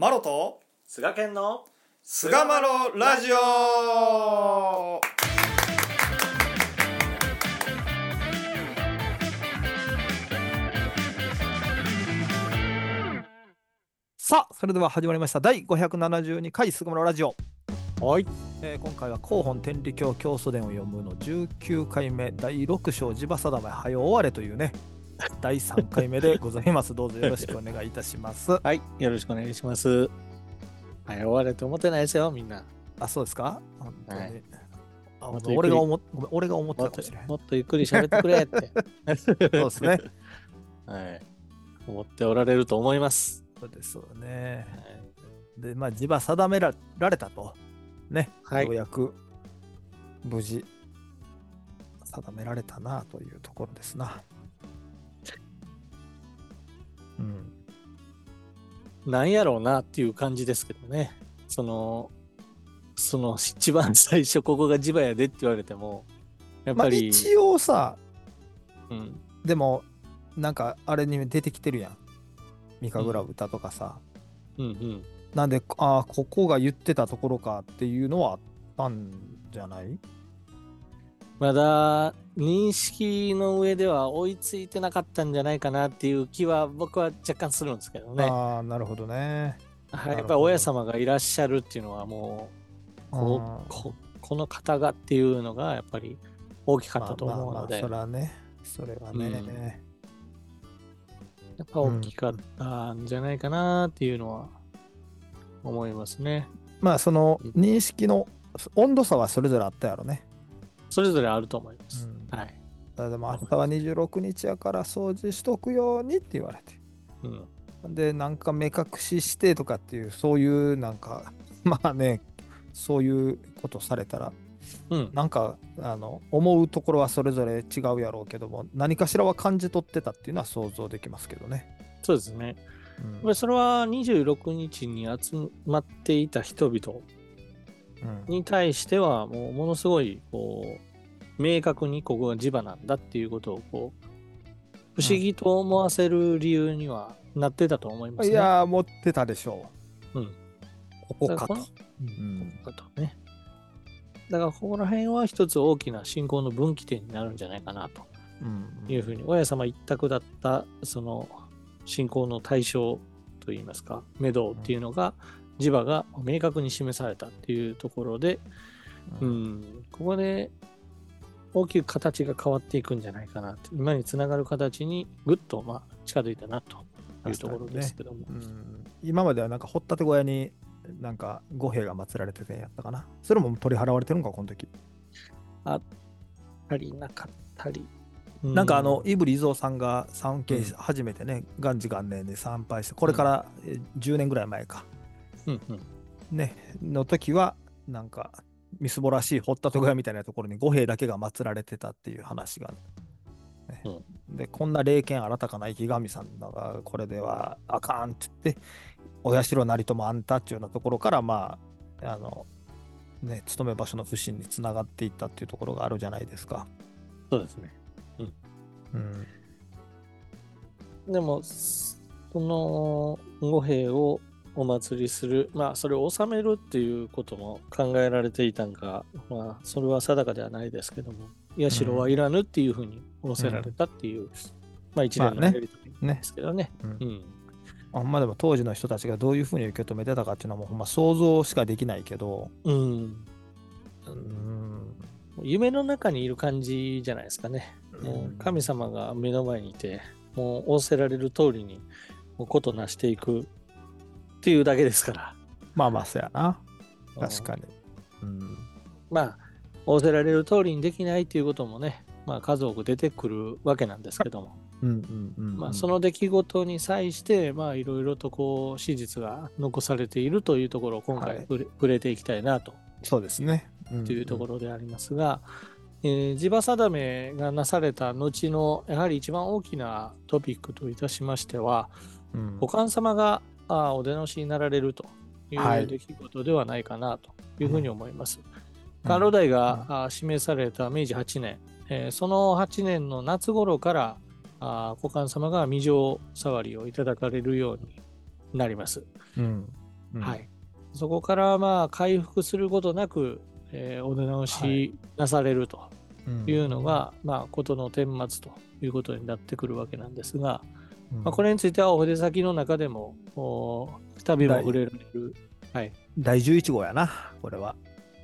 マロと菅健の菅マロラジオ。さあそれでは始まりました。第572回菅マロラジオ、はい。えー今回は広本天理教教祖伝を読むの19回目。第6章地場定めはよ終われというね第3回目でございます。どうぞよろしくお願いいたします。はいよろしくお願いします。はい終われと思ってないですよみんな。あそうですか？本当に、はい。あ俺が思俺が思ってたかもしれない。もっとゆっくり喋ってくれって。そうですね。はい。思っておられると思います、そうですよね。はい。で、まあ、地場定めらられたと。ね、はい。ようやく無事定められたなというところですな。うん。なんやろうなっていう感じですけどねそのその一番最初ここが地場やでって言われてもやっまあ、ぱり、一応さ、うん、でも、なんかあれに出てきてるやん。三神楽歌とかさ。うんうんなんで、ああ、ここが言ってたところかっていうのはあったんじゃない？まだ認識の上では追いついてなかったんじゃないかなっていう気は僕は若干するんですけどね。ああ、なるほどね。はい、やっぱり親様がいらっしゃるっていうのはもうこここの方がっていうのがやっぱり大きかったと思うので、まあまあまあそれはね、それはね、やっぱ大きかったんじゃないかなっていうのは思いますね。まあそのうん認識の温度差はそれぞれあったやろね。それぞれあると思います。うんはい。でも明日は26日やから掃除しとくようにって言われて。うん。で、なんか目隠ししてとかっていう、そういうなんか、まあね、そういうことされたら、うん。なんかあの思うところはそれぞれ違うやろうけども、何かしらは感じ取ってたっていうのは想像できますけどね。そうですね。うんそれは26日に集まっていた人々うんに対してはもうものすごいこう明確にここが地場なんだっていうことをこう不思議と思わせる理由にはなってたと思いますね。いやー、持ってたでしょう。うんここかと。ここかとね。だからここら辺は一つ大きな信仰の分岐点になるんじゃないかなとうんいうふうに親様一択だったその信仰の対象といいますか目処っていうのが地場が明確に示されたっていうところでううんん、ここで大きく形が変わっていくんじゃないかなって、今につながる形にぐっとまあ近づいたなというところですけども。うん今まではなんか掘ったて小屋になんか五兵が祀られててんやったかな。それも取り払われてるんか、この時。足りなかったり。なんかあの、うイブリ伊蔵さんが参詣しうん初めてね、元治元年で参拝して、これからえー10年ぐらい前か。うんうんね、の時は、なんか、みすぼらしい掘ったて小屋みたいなところに五兵だけが祀られてたっていう話が、ねで、こんな霊剣新たかな生き神さんだが、これではあかんって言って、お社なりともあんたっていうようなところから、まあ、あの、ね、勤め場所の不審につながっていったっていうところがあるじゃないですか。そうですね。うん。でも、その五兵をお祭りする、まあ、それを収めるっていうことも考えられていたんか、まあ、それは定かではないですけども、社はいらぬっていうふうに仰せられたっていう、まあ、一連のやりとりですけどね。うんうん。あんまでも当時の人たちがどういうふうに受け止めてたかっていうのはもうほんま想像しかできないけど、うん。うん、夢の中にいる感じじゃないですかね。もう神様が目の前にいて、もう仰せられる通りに、もうことなしていくっていうだけですから。まあまあそうやな。確かに。うん。まあ、仰せられる通りにできないっていうこともね、まあ数多く出てくるわけなんですけども、うんうんうん、まあその出来事に際して、まあいろいろとこう史実が残されているというところを今はい回触れ,、触れていきたいなとそうですね。というところ。ろでありますが、えー地場定めがなされた後のやはり一番大きなトピックといたしましては、うんお官様があーお出のしになられるといはいう出来事ではないかなというふうに思います。うん官老代が、あー指名された明治8年、えーその8年の夏頃からあー股間様が未城触りをいただかれるようになります。うん。うんはい。そこからまあ回復することなく、えーお出直しなされるとうんいうのが、まあ、ことの顛末ということになってくるわけなんですが、うんまあ、これについてはお筆先の中でも、お旅も触れられる、はい、第11号やな、これは。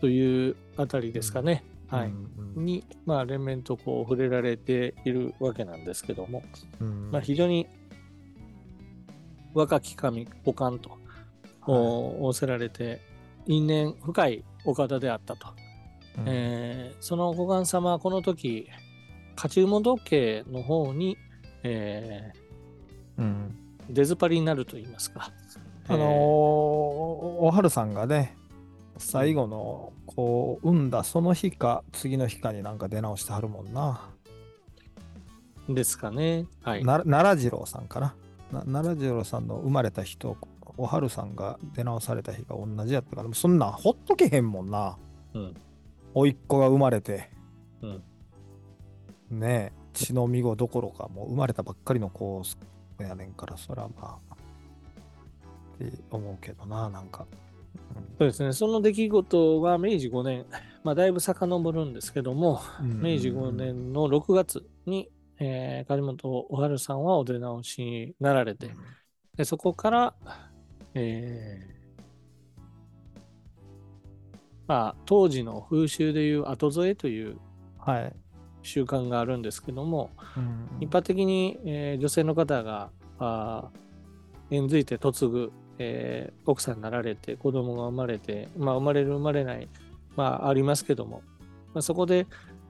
というあたりですかね。はい。うんうんに、まあ、連綿とこう触れられているわけなんですけども、うんまあ、非常に若き神、おかんと、お仰せられて、因縁深いお方であったと。うんえーその五眼様はこの時、勝ち馬時計の方に、えうんー出ずっぱりになると言いますか。あのーおはるさんがね、最後の、こう、産んだその日か、次の日かになんか出直してはるもんな。えーですかね。はい。な奈良次郎さんかな。な奈良次郎さんの生まれた日と、おはるさんが出直された日が同じやったから、そんなんほっとけへんもんな。うん。甥っ子が生まれて、うん。ねえ、血のみ子どころか、もう生まれたばっかりの子やねんから、そらまあ、って思うけどな、なんか。そうですね。その出来事は明治5年、まあ、だいぶ遡るんですけども、うん明治5年の6月に、えー、梶本おはるさんはお出直しになられて、でそこから、えーまあ、当時の風習でいう後添えというはい。習慣があるんですけども、うん一般的に、えー女性の方が縁づいて嫁ぐ、えー奥さんになられて子供が生まれて、まあ、生まれる生まれない、まあ、ありますけども、まあ、そこで、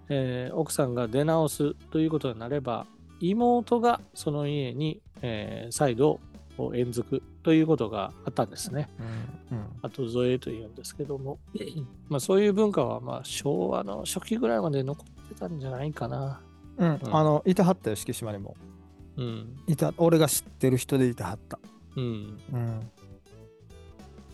えー奥さんが出直すということになれば妹がその家に、えー再度縁づくということがあったんですね。うんうん。後添えというんですけども、まあ、そういう文化はまあ昭和の初期ぐらいまで残ってたんじゃないかな。うんうんあの、いてはったよ、敷島にも。うん。いた、俺が知ってる人でいてはった。うん。うん。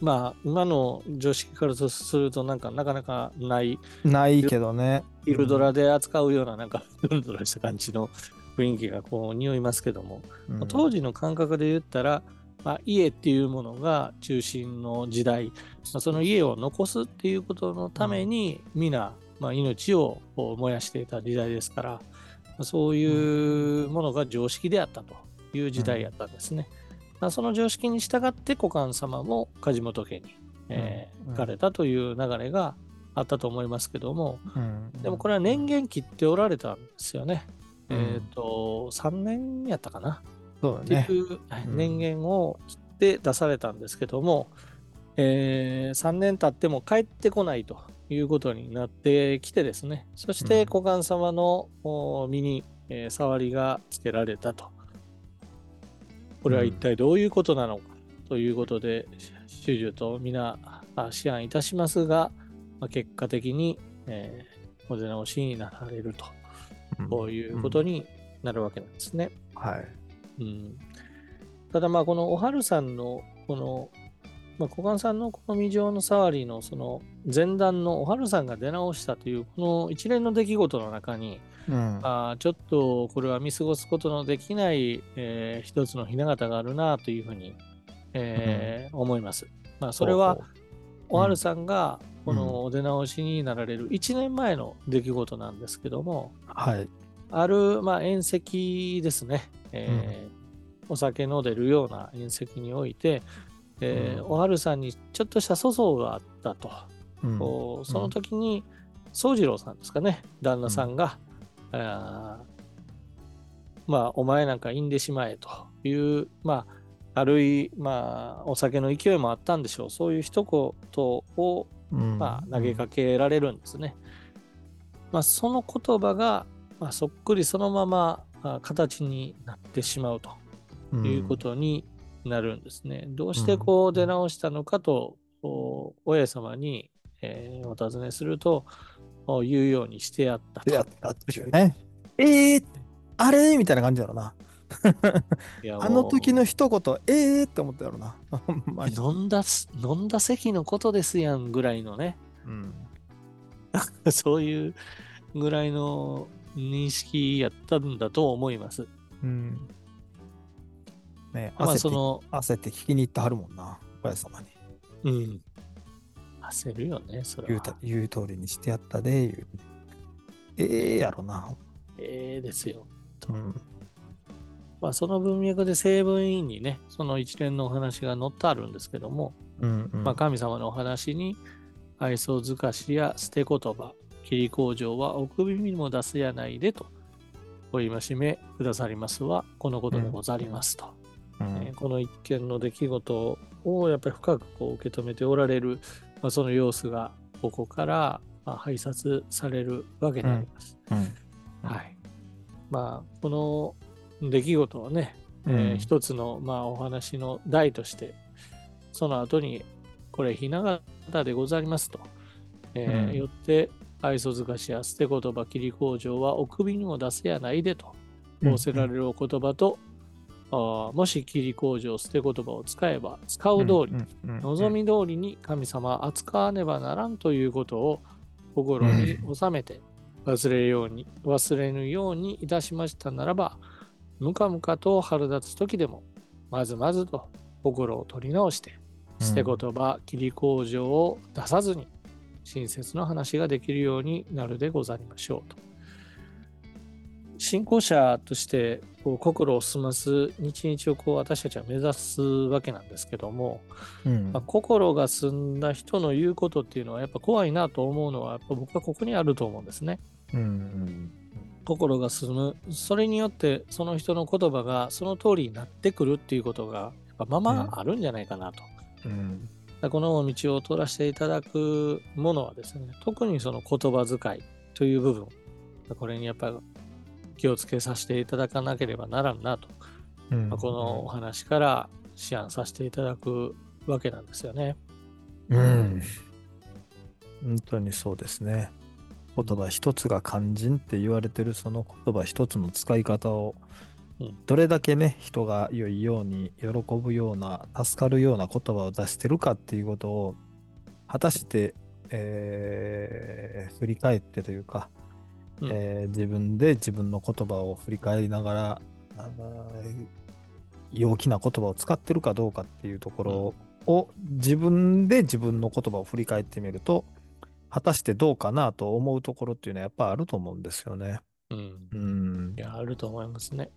まあ、今の常識からすると、なんか、なかなかない、ないけどね。イルドラで扱うような、なんか、ドロドロした感じの雰囲気がこう、匂いますけども、うん当時の感覚で言ったら、まあ、家っていうものが中心の時代、まあ、その家を残すっていうことのために、皆、まあ、命を燃やしていた時代ですから、まあそういうものが常識であったという時代やったんですね。まあ、その常識に従って古漢様も梶本家に、えーうん行かれたという流れがあったと思いますけども、うんでもこれは年限切っておられたんですよね。うんえっ、と、3年やったかな。そうだね。年限を切って出されたんですけども、え3年経っても帰ってこないということになってきてですね、そしうん。て古漢様のお身に、えー触りがつけられたと。これは一体どういうことなのか。ということで、主従と皆あ思案いたしますが、まあ、結果的に、えーお出直しになられると、うん。こういうことになるわけなんですね。はい。うん。ただまあこのおはるさんのこの、まあ、小雁さんのこの未城の触りのその前段のおはるさんが出直したというこの一連の出来事の中に、うん。あーちょっとこれは見過ごすことのできない、えー一つの雛形があるなというふうに、えー思います。まあ、それはおはるさんがこのお出直しになられる1年前の出来事なんですけども、はい。ある、まあ、宴席ですね、えーお酒の出るような宴席において、えーうん。おはるさんにちょっとした粗相があったと、うん。その時に宗次郎さんですかね。旦那さんが、あーまあお前なんかいんでしまえというまああるいまあお酒の勢いもあったんでしょう。そういう一言をうん。まあ、投げかけられるんですね。まあ、その言葉が、まあ、そっくりそのままあ形になってしまうということになるんですね。どうしてこう出直したのかと、こう親様に、えーお尋ねすると、こう言うようにしてやったと。やったっていうね。えーあれ？みたいな感じだろうな。あの時の一言、えー？って思ったやろう飲んだす、飲んだ席のことですやんぐらいのね、うん そういうぐらいの認識やったんだと思います。うん。ねまあ、焦って、その、焦って聞きに行ってはるもんな、親様に。うん。焦るよね、それは。言うた言う通りにしてやったで、言うええやろな。ええですよ。うん。まあ、その文脈で成分委員にね、その一連のお話が載ってあるんですけども、うん、うん。まあ、神様のお話に、愛想づかしや捨て言葉、切り工場は奥耳にも出すやないでと、お戒めくださりますは、このことでござりますと。うんえーこの一件の出来事をやっぱり深くこう受け止めておられる、まあ、その様子がここからまあ拝察されるわけであります。うんはい。まあ、この出来事をね、えーうん一つの、まあ、お話の題として、その後に、これ、ひな形でございますと。えーうんよって、愛想づかしや捨て言葉、切り工場はお首にも出せやないでと、仰せられるお言葉と、あーもし切り工場、捨て言葉を使えば、使う通り、望み通りに神様は扱わねばならんということを心に収めて忘れるように、忘れぬようにいたしましたならば、ムカムカと腹立つ時でも、まずまずと心を取り直して、捨て言葉、切り工場を出さずに、親切の話ができるようになるでござりましょうと。信仰者としてこう心を澄ます日々をこう私たちは目指すわけなんですけども、うん。まあ、心が澄んだ人の言うことっていうのはやっぱ怖いなと思うのはやっぱ僕はここにあると思うんですね。うんうん心が澄む。それによってその人の言葉がその通りになってくるっていうことがやっぱままあるんじゃないかなと。うん。だからこの道を通らせていただくものはですね特にその言葉遣いという部分。これにやっぱり気をつけさせていただかなければならんなと、うん。まあこのお話から思案させていただくわけなんですよね。うん。本当にそうですね。言葉一つが肝心って言われてるその言葉一つの使い方をうん。どれだけね人が良いように喜ぶような助かるような言葉を出してるかっていうことを果たして、えー振り返ってというか、うんえー自分で自分の言葉を振り返りながらあの陽気な言葉を使ってるかどうかっていうところを自分で自分の言葉を振り返ってみると果たしてどうかなと思うところっていうのはやっぱあると思うんですよね。うんうんい。や、あると思いますね。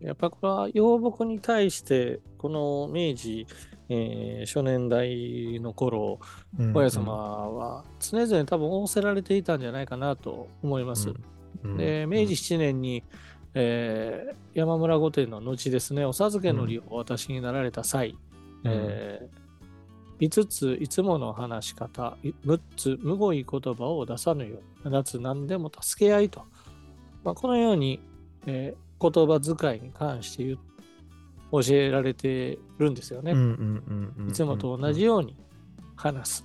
やっぱこれは養牧に対して、この明治、えー初年代の頃、うん親様は常々多分仰せられていたんじゃないかなと思います。うん。で、明治7年に、えー山村御殿の後ですね、お授けのりをお渡しになられた際、え5ついつもの話し方、6つむごい言葉を出さぬよう、7つ何でも助け合いと、まあ、このように、えー言葉遣いに関して教えられてるんですよね。いつもと同じように話す。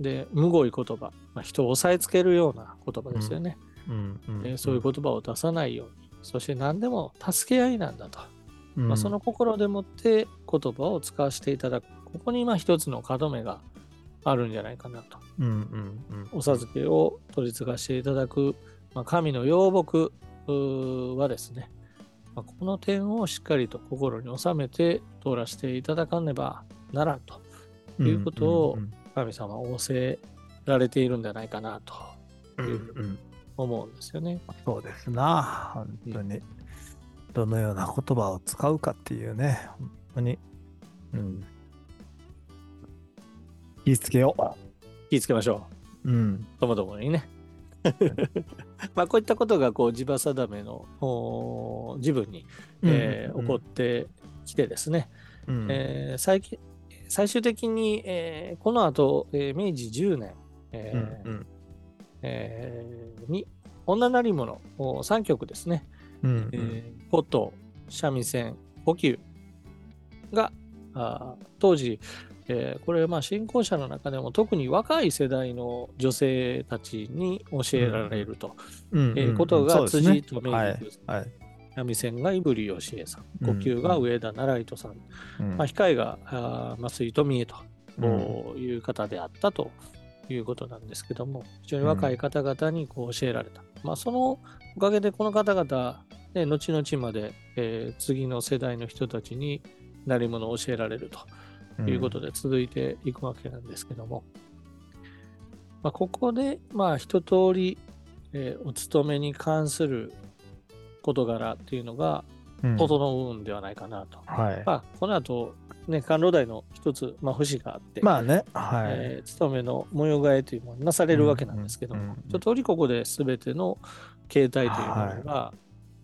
で、むごい言葉、まあ、人を押さえつけるような言葉ですよね。うんうんえーそういう言葉を出さないように、そして何でも助け合いなんだと。うんまあ、その心でもって言葉を使わせていただく。ここに今一つの門目があるんじゃないかなと。うんうんうんお授けを取り継がせていただく、まあ、神の養牧はですね、まあこの点をしっかりと心に収めて通らせていただかねばならんとうんいうことをうん神様は仰せられているんじゃないかなとうんうん。思うんですよね。そうですな。本当に。どのような言葉を使うかっていうね。本当に。うん。気ぃつけよ気をつけましょう。うん。う。ともともにね。まあこういったことがこう地場定めのお自分に、えー起こってきてですね、うん。えー最近最終的に、えーこの後、えー明治10年、えーうんえーに女なり物3曲ですね、うん。えー琴三味線呼吸があー当時、えーこれまあ信仰者の中でも特に若い世代の女性たちに教えられると、うん。えーことが辻と明はい。治はい。三味線が井振義恵さん。うん。呼吸が上田習人さん、うん。まあ、控えがあー増井富江と。うん。いう方であったということなんですけども、非常に若い方々にこう教えられた。まあ、そのおかげでこの方々、ね、後々まで、えー次の世代の人たちになり物を教えられるということで続いていくわけなんですけども、まあ、ここで、まあ、一通り、えーお勤めに関する事柄っていうのがうん整うんではないかなと。はい。まあ、この後、ね、甘露台の一つ、まあ、節があって、まあね、はい。えー勤めの模様替えというものがなされるわけなんですけども、うんうんうん一通りここで全ての形態というものが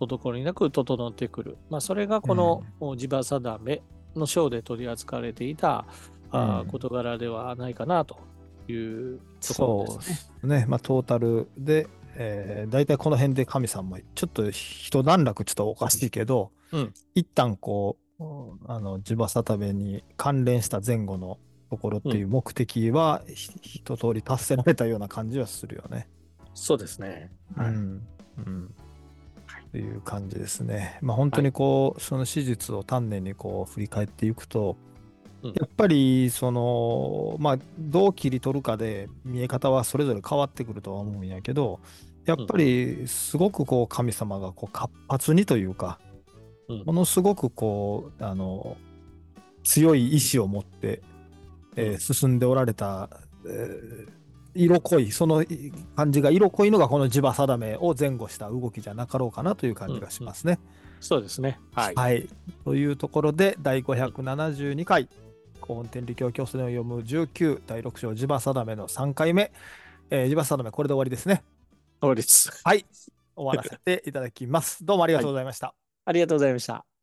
滞りなく整ってくる。まあ、それがこの地場定めの章で取り扱われていた、あ事柄ではないかなというところそうですね。ですね。まあ、トータルで、えー、大体この辺で神さんもちょっと一段落ちょっとおかしいけど、うん一旦こう、あの、地場定めに関連した前後のところっていう目的は、ひ一通り達せられたような感じはするよね。そうですね。はいうん。うん。っていう感じですね。まあ本当にこう、その史実を丹念にこう振り返っていくと、うん。やっぱりその、まあどう切り取るかで見え方はそれぞれ変わってくるとは思うんやけど、やっぱりすごくこう神様がこう活発にというか、うん。ものすごくこう、あの、強い意志を持って、えー進んでおられた、えー色濃い、その感じが色濃いのがこの地場定めを前後した動きじゃなかろうかなという感じがしますね。そうですね。はい。はい。というところで、第572回、古本天理教教祖を読む19第6章地場定めの3回目、えー、地場定めこれで終わりですね。終わりです。はい。終わらせていただきます。どうもありがとうございました。ありがとうございました。